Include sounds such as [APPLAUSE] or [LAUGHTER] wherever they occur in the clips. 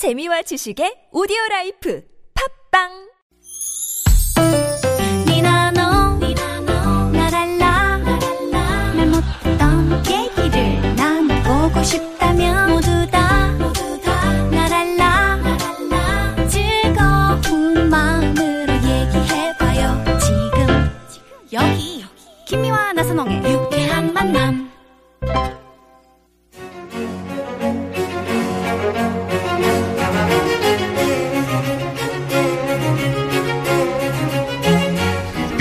재미와 지식의 오디오 라이프. 팝빵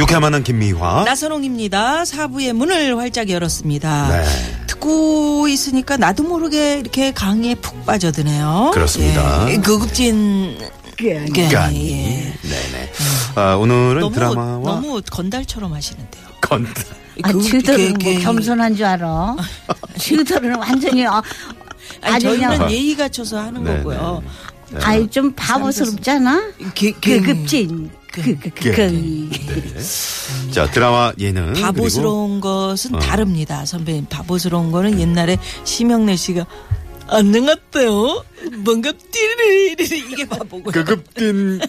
유쾌한 만남 김미화. 나선홍입니다. 사부의 문을 활짝 열었습니다. 네. 듣고 있으니까 나도 모르게 이렇게 강의에 푹 빠져드네요. 그렇습니다. 예, 고급진 게 깐이. 예. 네네. 아, 오늘은 너무 드라마와 너무 건달처럼 하시는데요. 건. 아, 그- 지들은 게- 뭐 게- 겸손한 줄 알아. [LAUGHS] 지들은 완전히 어, 아니, 아주 저희는 그냥 예의 갖춰서 하는 네, 거고요. 네. 아이 좀 바보스럽잖아. 게- 게- 그급진 그- 그그 게- 그. 자, 드라마 예능. 바보스러운 것은 어. 다릅니다, 선배님. 바보스러운 거는 옛날에 심영래 씨가 안녕하세요. 반갑디리 이게 바보고. 그리고 급진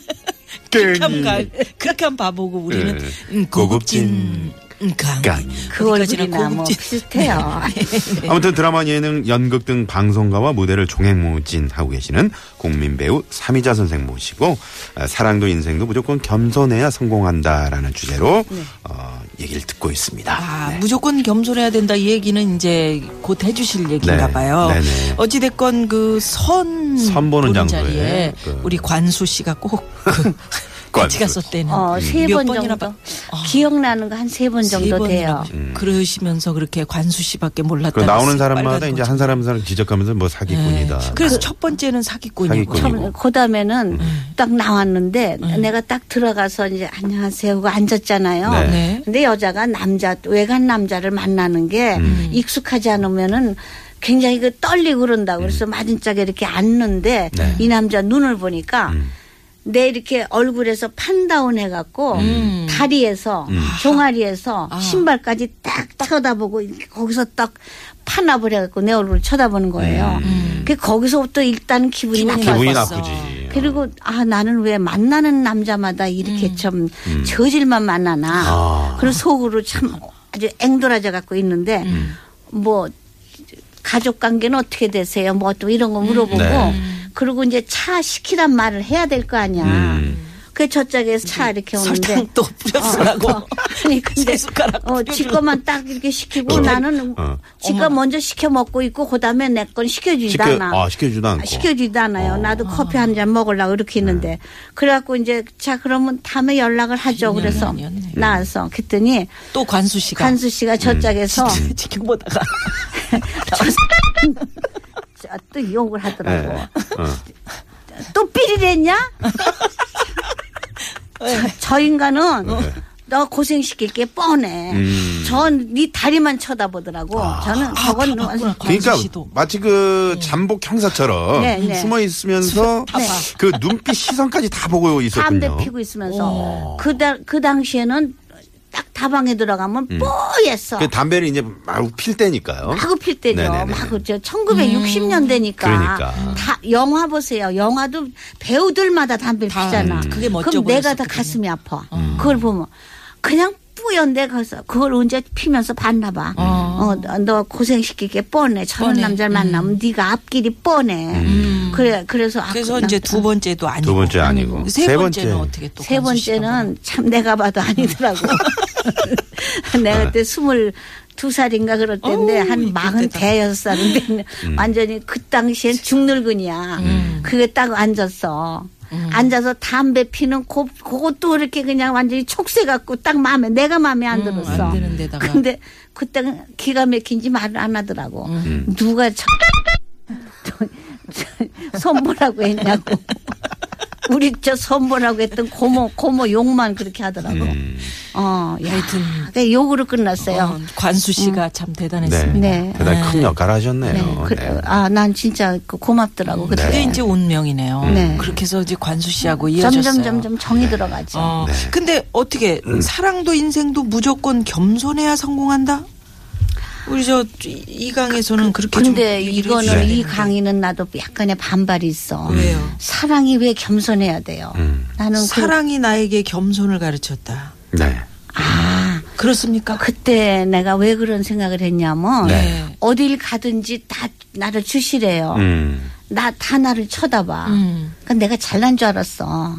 그렇게 깽이. 하면 가- 그렇게 하면 바보고 우리는 네. 음, 고급진 음, 강. 강. 그 얼굴이나 뭐 비슷해요. [LAUGHS] 아무튼 드라마 예능 연극 등 방송가와 무대를 종횡무진 하고 계시는 국민 배우 삼희자 선생 모시고 아, 사랑도 인생도 무조건 겸손해야 성공한다라는 주제로 어, 얘기를 듣고 있습니다. 아, 네. 무조건 겸손해야 된다 이 얘기는 이제 곧 해주실 얘기인가 네. 봐요. 네네. 어찌 됐건 그 선선 보는 보는 장소에 자리에 그- 우리 관수 씨가 꼭 그, [LAUGHS] 같이. 갔었대는 어, 세몇번 번이나 정도. 봐- 어. 기억나는 거 한 세번세 정도 번이나 돼요. 음. 그러시면서 그렇게 관수 씨밖에 몰랐다. 그 나오는 사람마다 이제 한 사람 한 사람 지적하면서 뭐 사기꾼이다. 네. 그래서 첫 번째는 사기꾼이고. 사기꾼이고. 그 다음에는 음. 딱 나왔는데 내가 딱 들어가서 이제 안녕하세요 하고 앉았잖아요. 네. 네. 근데 여자가 남자 외간 남자를 만나는 게 음. 익숙하지 않으면은 굉장히 그 떨리고 그런다고 그래서 맞은 짝에 이렇게 앉는데 음. 네. 이 남자 눈을 보니까 음. 내 이렇게 얼굴에서 판다운 해갖고 음. 다리에서 음. 종아리에서 아. 신발까지 딱 쳐다보고 이렇게 거기서 딱 판압을 해갖고 내 얼굴을 쳐다보는 거예요. 음. 그 거기서부터 일단 기분이 기분이. 나쁘지. 그리고 아 나는 왜 만나는 남자마다 이렇게 좀 저질만 만나나. 아. 그리고 속으로 참 아주 앵돌아져 갖고 있는데 뭐 가족 관계는 어떻게 되세요? 뭐 또 이런 거 물어보고 네. 그리고 이제 차 시키란 말을 해야 될 거 아니야. 음. 그 저짝에서 차 이렇게 오는데 설탕 또 뿌렸으라고. 어, 어. 아니 [LAUGHS] 근데 세 숟가락 어, 지 뿌려주려고. 것만 딱 이렇게 시키고 어. 나는 어. 지가 먼저 시켜 먹고 있고 그다음에 내 건 시켜주지도 시켜 않아. 아 시켜주지도 않고. 시켜주지도 않아요. 어. 나도 커피 한 잔 먹으려고 이렇게 있는데. 그래갖고 이제 자 그러면 다음에 연락을 하죠. 그래서 아니었네. 나와서 그랬더니 또 관수 씨가 간수 씨가 저짝에서 음. [LAUGHS] 지켜보다가 자, [LAUGHS] 또 욕을 하더라고. 네. 어. [LAUGHS] 또 삐리랬냐? 네. [LAUGHS] 저, 저 인간은 너 고생시킬 게 뻔해. 음. 전네 다리만 쳐다보더라고. 저는 저건 아, 봤구나. 그러니까 씨도. 마치 그 잠복 형사처럼 네, 네. 숨어 있으면서 네. 그 눈빛 시선까지 다 보고 있었군요. 담배 피고 있으면서 그, 다, 그 당시에는 딱 다방에 들어가면 뽀였어. 그 담배를 이제 마구 필 때니까요. 마구 필 때죠. 네네네. 마구 저 1960년대니까. 그러니까. 다 영화 보세요. 영화도 배우들마다 담배를 피잖아. 그게 멋져 그럼 내가 다. 가슴이 아파. 그걸 보면 그냥 뿌연데 가서 그걸 언제 피면서 봤나 봐. 어, 너 고생시키게 뻔해. 저런 뻔해. 남자를 만나면 네가 앞길이 뻔해. 그래 그래서 아, 그래서 그 이제 두 번째도 아니고 두 번째 아니고. 세, 세 번째는 번째. 어떻게 또 세 번째는 참 내가 봐도 아니더라고. [LAUGHS] 내가 그때 스물 두 살인가 그럴 때인데 어우, 한 마흔. 대여섯 살인데 완전히 그 당시엔 죽늙은이야. 그게 딱 앉았어. 앉아서 담배 피는 고, 그것도 이렇게 그냥 완전히 촉새 갖고 딱 마음에 내가 마음에 안 음, 들었어. 안 드는 데다가. 근데 그때 기가 막힌지 말을 안 하더라고. 누가 저, 저, 저, 선보라고 했냐고. [LAUGHS] 우리 저 선보라고 했던 고모 고모 욕만 그렇게 하더라고. 음. 어, 야, 하여튼. 그 욕으로 끝났어요. 어, 관수 씨가 참 대단했습니다. 네. 대단히 큰 역할 하셨네요. 네, 그, 네. 아, 난 진짜 그 고맙더라고. 그게 이제 운명이네요. 네. 그렇게 해서 이제 관수 씨하고 이어졌어요. 점점 점점 정이 들어가죠. 어, 네. 근데 어떻게 사랑도 인생도 무조건 겸손해야 성공한다? 우리 저 이 강에서는 그렇게 근데 좀 얘기를 이거는 이. 강의는 나도 약간의 반발이 있어. 왜요? 사랑이 왜 겸손해야 돼요? 음. 나는 그, 사랑이 나에게 겸손을 가르쳤다. 네. 아 그렇습니까? 그때 내가 왜 그런 생각을 했냐면 네. 어딜 가든지 다 나를 주시래요. 음. 나다 나를 쳐다봐. 음. 그러니까 내가 잘난 줄 알았어.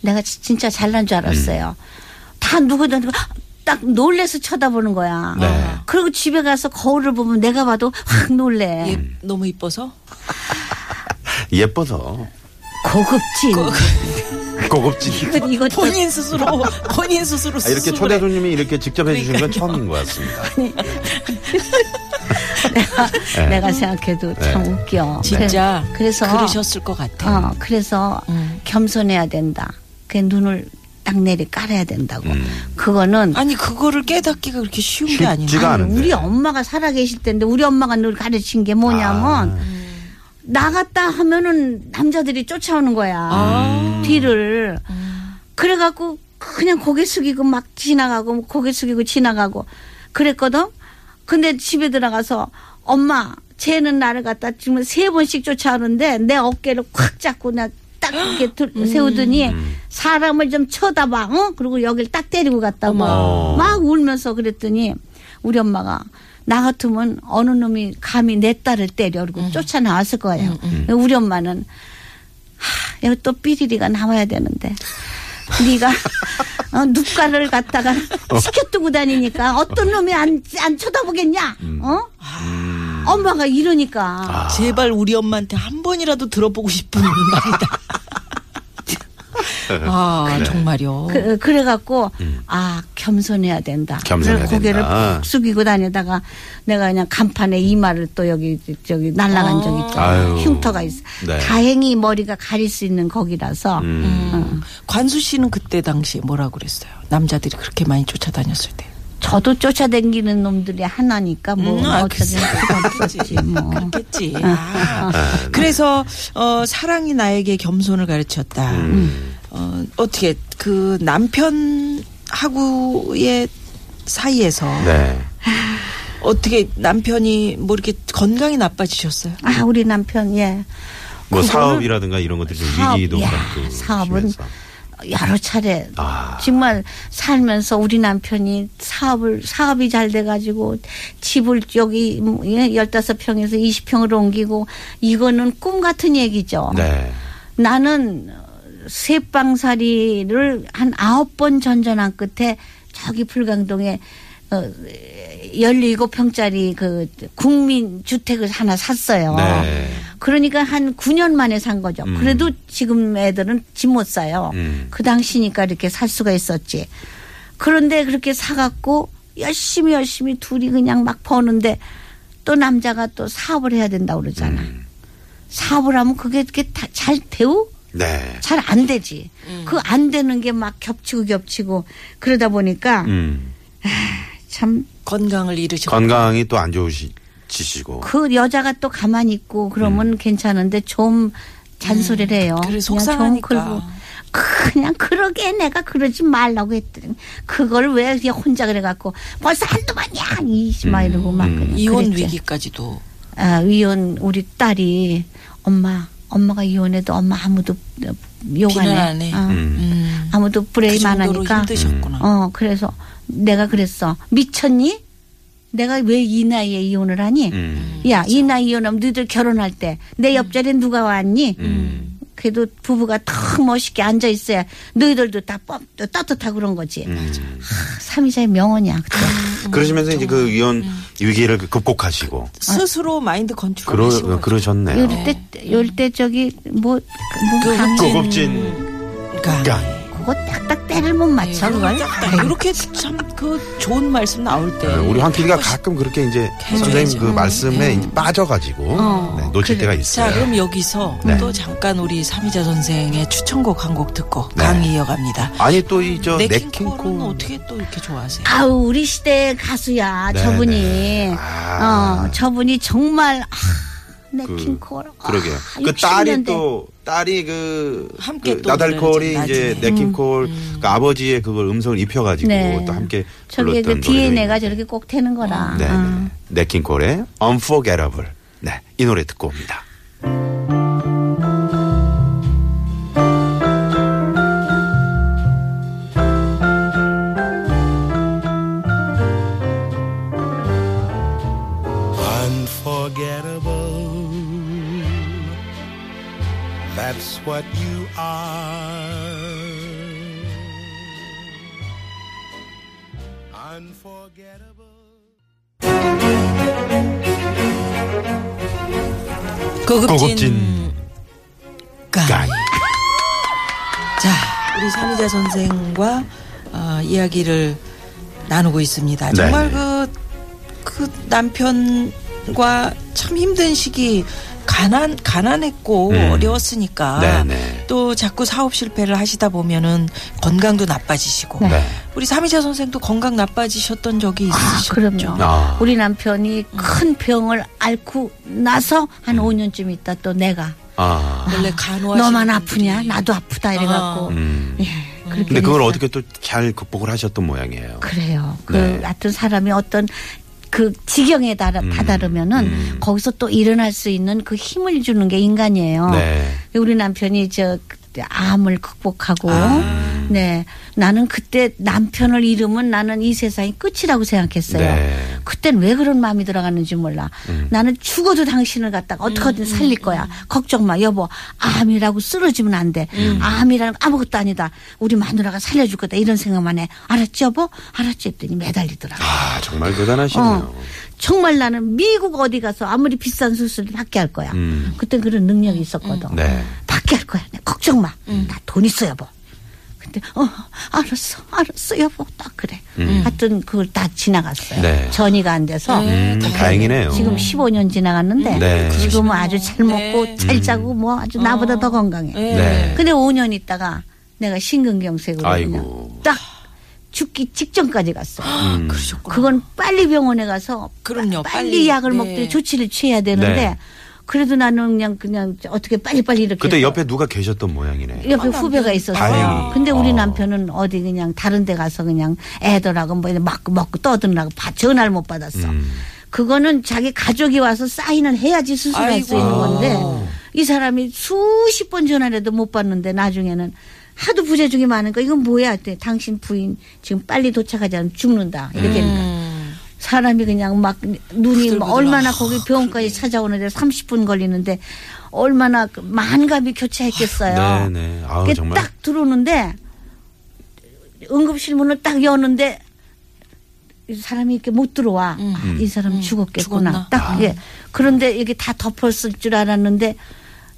내가 지- 진짜 잘난 줄 알았어요. 다 누구든 딱 놀래서 쳐다보는 거야. 네. 그리고 집에 가서 거울을 보면 내가 봐도 확 놀래. 예, 너무 이뻐서 예뻐서 고급진. 고급진. [LAUGHS] 이거 이것도 본인 스스로 본인 스스로 아, 이렇게 초대 손님이 이렇게 직접 해주시는 건 처음인 것 같습니다. [LAUGHS] 네. 내가 생각해도 참 웃겨. 진짜 그래서 그러셨을 것 같아. 어, 그래서 음. 겸손해야 된다. 그 눈을 딱 내리 깔아야 된다고. 음. 그거는 아니 그거를 깨닫기가 그렇게 쉬운 게 아니야. 쉽지가 아니, 않은데. 우리 엄마가 살아계실 텐데 우리 엄마가 늘 가르친 게 뭐냐면 아. 나갔다 하면은 남자들이 쫓아오는 거야. 아. 뒤를. 그래갖고 그냥 고개 숙이고 막 지나가고 고개 숙이고 지나가고 그랬거든. 근데 집에 들어가서 엄마 쟤는 나를 갖다 지금 세 번씩 쫓아오는데 내 어깨를 콱 잡고 나 딱 이렇게 들- 세우더니 사람을 좀 쳐다봐, 어? 그리고 여길 딱 때리고 갔다고 어머. 막 울면서 그랬더니 우리 엄마가 나 같으면 어느 놈이 감히 내 딸을 때려 그리고 쫓아 나왔을 거예요. 우리 엄마는 하, 여기 또 삐리리가 나와야 되는데 네가 [LAUGHS] 어, 눕가를 갖다가 시켜두고 다니니까 어떤 놈이 안, 안 쳐다보겠냐? 어? 엄마가 이러니까 제발 우리 엄마한테 한 번이라도 들어보고 싶은 [LAUGHS] 말이다. 아 [LAUGHS] 정말요. 그, 그래갖고 아 겸손해야 된다. 겸손해야 그래서 고개를 된다. 푹 숙이고 다니다가 내가 그냥 간판에 이마를 또 여기 저기 날라간 적 있잖아. 아유. 흉터가 있어. 네. 다행히 머리가 가릴 수 있는 거기라서 음. 관수 씨는 그때 당시에 뭐라고 그랬어요? 남자들이 그렇게 많이 쫓아다녔을 때. 저도 쫓아다니는 놈들이 하나니까 뭐 음, 아, 어쩌든 없었지 뭐. 그렇겠지. 아. 그래서 어, 사랑이 나에게 겸손을 가르쳤다. 어, 어떻게 그 남편하고의 사이에서 네. 어떻게 남편이 뭐 이렇게 건강이 나빠지셨어요? 아 우리 남편 예. 뭐 사업이라든가 이런 것들이 좀 사업, 위기도 야, 겪고 사업은 하시면서. 여러 차례 아. 정말 살면서 우리 남편이 사업을 사업이 잘 돼가지고 집을 여기 뭐, 예, 15평에서 20평으로 옮기고 이거는 꿈 같은 얘기죠. 네. 나는 새방살이를 한 아홉 번 전전한 끝에 저기 불광동에 어, 17평짜리 그 국민 주택을 하나 샀어요. 네. 그러니까 한 9년 만에 산 거죠. 음. 그래도 지금 애들은 집 못 사요. 음. 그 당시니까 이렇게 살 수가 있었지. 그런데 그렇게 사갖고 열심히 열심히 둘이 그냥 막 버는데 또 남자가 또 사업을 해야 된다고 그러잖아. 음. 사업을 하면 그게 그게 다 잘 되우? 네. 잘 안 되지. 그안 되는 게 막 겹치고 겹치고 그러다 보니까 음. 참그 건강을 잃으셨고. 건강이 또 안 좋으시고. 그 여자가 또 가만히 있고 그러면 괜찮은데 좀 잔소리를 해요. 그래 속상하니까. 그냥 그러게 내가 그러지 말라고 했더니 그걸 왜 혼자 그래갖고 벌써 한두 번이야 이막 이러고 막 그냥 이혼 그랬지. 위기까지도 아, 이혼 우리 딸이 엄마 엄마가 이혼해도 엄마 아무도 욕안 해. 비난 안 해. 어. 음. 아무도 그 브레임 안 정도로 하니까. 힘드셨구나. 어 그래서 내가 그랬어 미쳤니? 내가 왜 이 나이에 이혼을 하니? 음. 야이 나이 이혼하면 너희들 결혼할 때 내 옆자리에 누가 왔니? 음. 그래도 부부가 더 멋있게 앉아 있어야 너희들도 다 뻔, 떳떳하고 그런 거지. 음. 하, 삼이자의 명언이야 그때. 그러시면서 이제 그 위원 위기를 극복하시고 스스로 마인드 컨트롤 그러 하신 거죠. 그러셨네요. 요럴 때, 요럴 때 저기 뭐, 뭐그 강의 고급진 그러니까 강. 그거 딱딱 때를 못 맞춰 그걸. 이렇게 참 그 좋은 말씀 나올 때 네, 우리 황 PD가 가끔 그렇게 이제 선생님 그 말씀에 이제 빠져가지고 어, 네, 놓칠 그래. 때가 있어요. 자, 그럼 여기서 네. 또 잠깐 우리 삼이자 선생의 추천곡 한 곡 듣고 네. 강의 이어갑니다. 아니 또 이 저 네킹콜은 네킹콜 어떻게 또 이렇게 좋아하세요? 아우 우리 시대 가수야 네, 저분이 네. 아. 어 저분이 정말 아, 네킹콜. 그 러게요. 아, 그 딸이 60년대. 또 딸이 그, 함께 그또 나달콜이 이제 나중에. 네킹콜 그 아버지의 그걸 음성을 입혀가지고 네. 또 함께 저게 그 DNA가 저렇게 꼭 되는 거라. 네, 어. 네. 네킹콜의 Unforgettable. 네, 이 노래 듣고 옵니다. What you are. Unforgettable. 고급진, 고급진. 자, 우리 삼희자 선생과 어, 이야기를 나누고 있습니다. 정말 네. 그, 그 남편과 참 힘든 시기 가난 가난했고 음. 어려웠으니까 네네. 또 자꾸 사업 실패를 하시다 보면은 건강도 나빠지시고 네. 우리 삼희자 선생도 건강 나빠지셨던 적이 아, 있으셨죠? 그럼요. 아. 우리 남편이 큰 병을 앓고 나서 한 5년쯤 있다 또 내가 아. 원래 간호하시는 너만 분들이 아프냐? 나도 아프다 이래갖고. 음. 예, 근데 그걸. 어떻게 또 잘 극복을 하셨던 모양이에요. 그래요. 그 네. 같은 사람이 어떤 그 지경에 달아, 음, 다다르면은 음. 거기서 또 일어날 수 있는 그 힘을 주는 게 인간이에요. 네. 우리 남편이 저그 때 암을 극복하고 아. 네 나는 그때 남편을 잃으면 나는 이 세상이 끝이라고 생각했어요. 네. 그땐 왜 그런 마음이 들어갔는지 몰라. 음. 나는 죽어도 당신을 갖다가 어떻게든 살릴 거야. 걱정 마 여보 암이라고 쓰러지면 안 돼. 음. 암이라는 거 아무것도 아니다. 우리 마누라가 살려줄 거다 이런 생각만 해. 알았지 여보? 알았지 했더니 매달리더라고. 아, 정말 대단하시네요. 어. 정말 나는 미국 어디 가서 아무리 비싼 수술을 받게 할 거야. 음. 그때 그런 능력이 있었거든. 네. 받게 할 거야. 내 걱정 마. 나 돈 있어 여보. 근데 어 알았어 알았어 여보 딱 그래. 하여튼 그걸 다 지나갔어요. 음. 네. 전이가 안 돼서 음, 다행이네요. 지금 15년 지나갔는데 네. 지금은 아주 잘 먹고 네. 잘 자고 뭐 아주 나보다 더 건강해. 네. 근데 5년 있다가 내가 심근경색으로 아이고. 그냥 딱 죽기 직전까지 갔어요. 음. 그건 빨리 병원에 가서 그럼요, 빨리, 빨리. 약을 네. 먹더니 조치를 취해야 되는데 네. 그래도 나는 그냥 그냥 어떻게 빨리빨리 이렇게 그때 옆에 누가 계셨던 모양이네. 옆에 후배가 있었어요. 다행히. 근데 우리 어. 남편은 어디 그냥 다른 데 가서 그냥 애들하고 뭐 먹고 먹고 떠드느라고 바- 전화를 못 받았어. 음. 그거는 자기 가족이 와서 사인을 해야지 수술할 수 아이고. 있는 건데 이 사람이 수십 번 전화를 해도 못 받는데 나중에는 하도 부재중이 많으니까 이건 뭐야? 했더니 당신 부인 지금 빨리 도착하지 않으면 죽는다. 이렇게 하니까 음. 사람이 그냥 막 눈이 뭐 얼마나 거기 병원까지 찾아오는데 30분 걸리는데 얼마나 그 만감이 교차했겠어요. 네네. 아우, 그게 정말. 딱 들어오는데 응급실 문을 딱 여는데 이 사람이 이렇게 못 들어와. 아, 이 사람 죽었겠구나. 죽었나? 딱 예. 그런데 이게 다 덮었을 줄 알았는데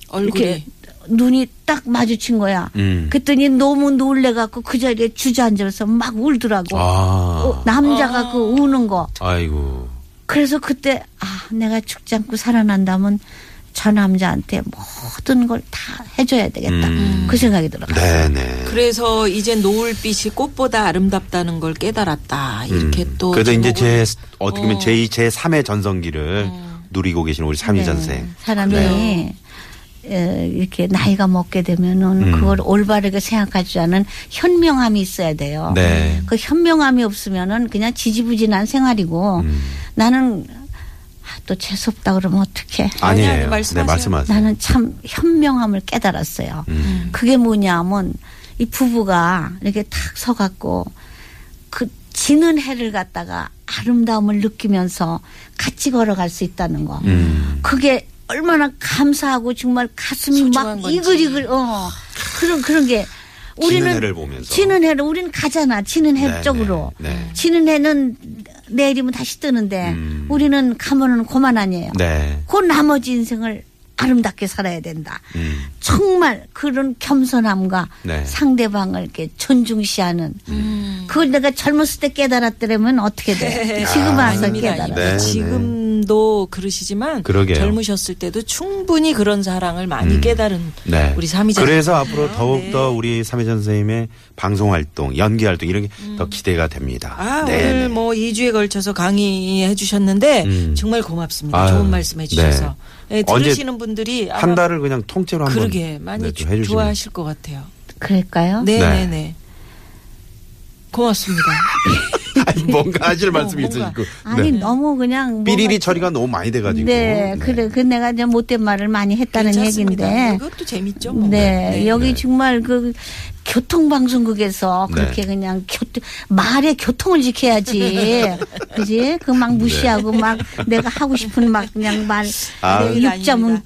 얼굴에 이렇게 눈이 딱 마주친 거야. 음. 그랬더니 너무 놀래갖고 그 자리에 주저앉아서 막 울더라고. 아. 어, 남자가 그 우는 거. 아이고. 그래서 그때 아 내가 죽지 않고 살아난다면 저 남자한테 모든 걸 다 해줘야 되겠다. 음. 그 생각이 들어요. 네네. 그래서 이제 노을빛이 꽃보다 아름답다는 걸 깨달았다. 이렇게 음. 또 그래서 이제 제 어떻게 보면 어. 제, 제 3의 전성기를 누리고 계신 우리 삼희 전생. 네. 사람이 에, 이렇게 나이가 먹게 되면은 음. 그걸 올바르게 생각하지 않은 현명함이 있어야 돼요. 네. 그 현명함이 없으면은 그냥 지지부진한 생활이고 음. 나는 아, 또 재수없다 그러면 어떡해. 아니, 아니에요. 아니, 말씀하세요. 네, 말씀하세요. 나는 참 현명함을 깨달았어요. 음. 그게 뭐냐면 이 부부가 이렇게 탁 서갖고 그 지는 해를 갖다가 아름다움을 느끼면서 같이 걸어갈 수 있다는 거. 음. 그게 얼마나 감사하고 정말 가슴이 막 건지. 이글이글 어 그런 그런 게 우리는 해를 보면서. 지는 해를 우리는 가잖아 지는 해 네, 쪽으로 네, 네. 지는 해는 내일이면 다시 뜨는데 음. 우리는 가면은 고만 아니에요. 네. 그 나머지 인생을 아름답게 살아야 된다. 음. 정말 그런 겸손함과 네. 상대방을 이렇게 존중시하는 그걸 내가 젊었을 때 깨달았더라면 어떻게 돼? [LAUGHS] 지금 와서 아닙니다. 깨달아. 네, 지금 지금도 그러시지만 그러게요. 젊으셨을 때도 충분히 그런 사랑을 많이 깨달은 네. 우리 삼이자. 그래서 앞으로 더욱 네. 더 우리 삼혜전 선생님의 방송 활동, 연기 활동 이런 게더 기대가 됩니다. 아, 네, 오늘 네. 뭐 2주에 걸쳐서 강의해 주셨는데 음. 정말 고맙습니다. 아유, 좋은 말씀 해 주셔서. 예, 언제 들으시는 분들이 한 달을 그냥 통째로 한번 그러게 많이 네, 주-. 좋아하실 것 같아요. 그럴까요? 네, 네. 네, 네. 고맙습니다. [LAUGHS] 아니, 뭔가 하실 말씀이 뭔가. 있으시고. 아니 네. 너무 그냥 삐리리 처리가 너무 많이 돼가지고. 네, 그래 그 내가 이제 못된 말을 많이 했다는 괜찮습니다. 얘기인데. 이것도 재밌죠. 뭐. 네, 여기 네. 정말 그 교통방송국에서 네. 그렇게 그냥 교통, 말에 교통을 지켜야지. [LAUGHS] 그지? 그 막 무시하고 막 내가 하고 싶은 막 그냥 말, 아. 네, 육자문.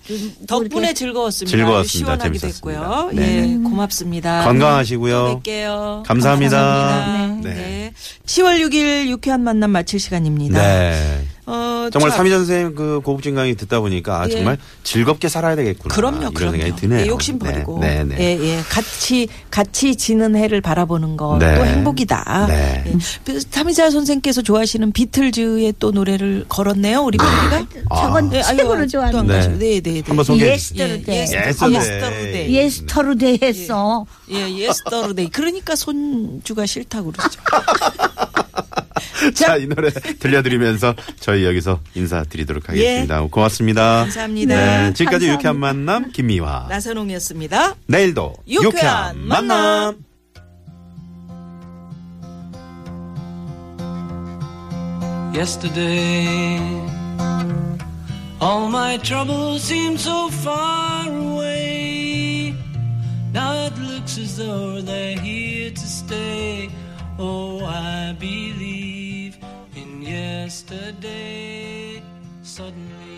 덕분에 즐거웠습니다. 즐거웠습니다. 시원하게 재밌었습니다. 됐고요. 네. 예, 고맙습니다. 건강하시고요. 또 뵐게요. 감사합니다. 감사합니다. 네. 네. 10월 6일 유쾌한 만남 마칠 시간입니다. 네. 어, 정말 자, 삼희전 선생님 그 고급진 강의 듣다 보니까 아, 예. 정말 즐겁게 살아야 되겠구나. 그럼요, 이런 그럼요. 생각이 드네요. 예, 욕심 버리고, 네, 네. 네. 예, 예, 같이 같이 지는 해를 바라보는 것도 네. 행복이다. 네. 예. 사미자 선생께서 좋아하시는 비틀즈의 또 노래를 걸었네요, 우리 밴드가. 저건 예, 아유, 최고로 또 좋아하는 한 네. 가지. 네, 네, 네. 한번 소개해 예, 주세요. Yesterday. Yesterday. Yesterday 했어. 예, Yesterday. 그러니까 손주가 싫다고 그러죠. [LAUGHS] 자, 이 노래 들려드리면서 저희 여기서 인사드리도록 하겠습니다. 고맙습니다. 예. 감사합니다. 네, 지금까지 감사합니다. 유쾌한 만남 김미화. 나선홍이었습니다. 내일도 유쾌한 유쾌한 만남. Yesterday, all my troubles seemed so far away. Now it looks as though they're here to stay. Oh, I believe. yesterday suddenly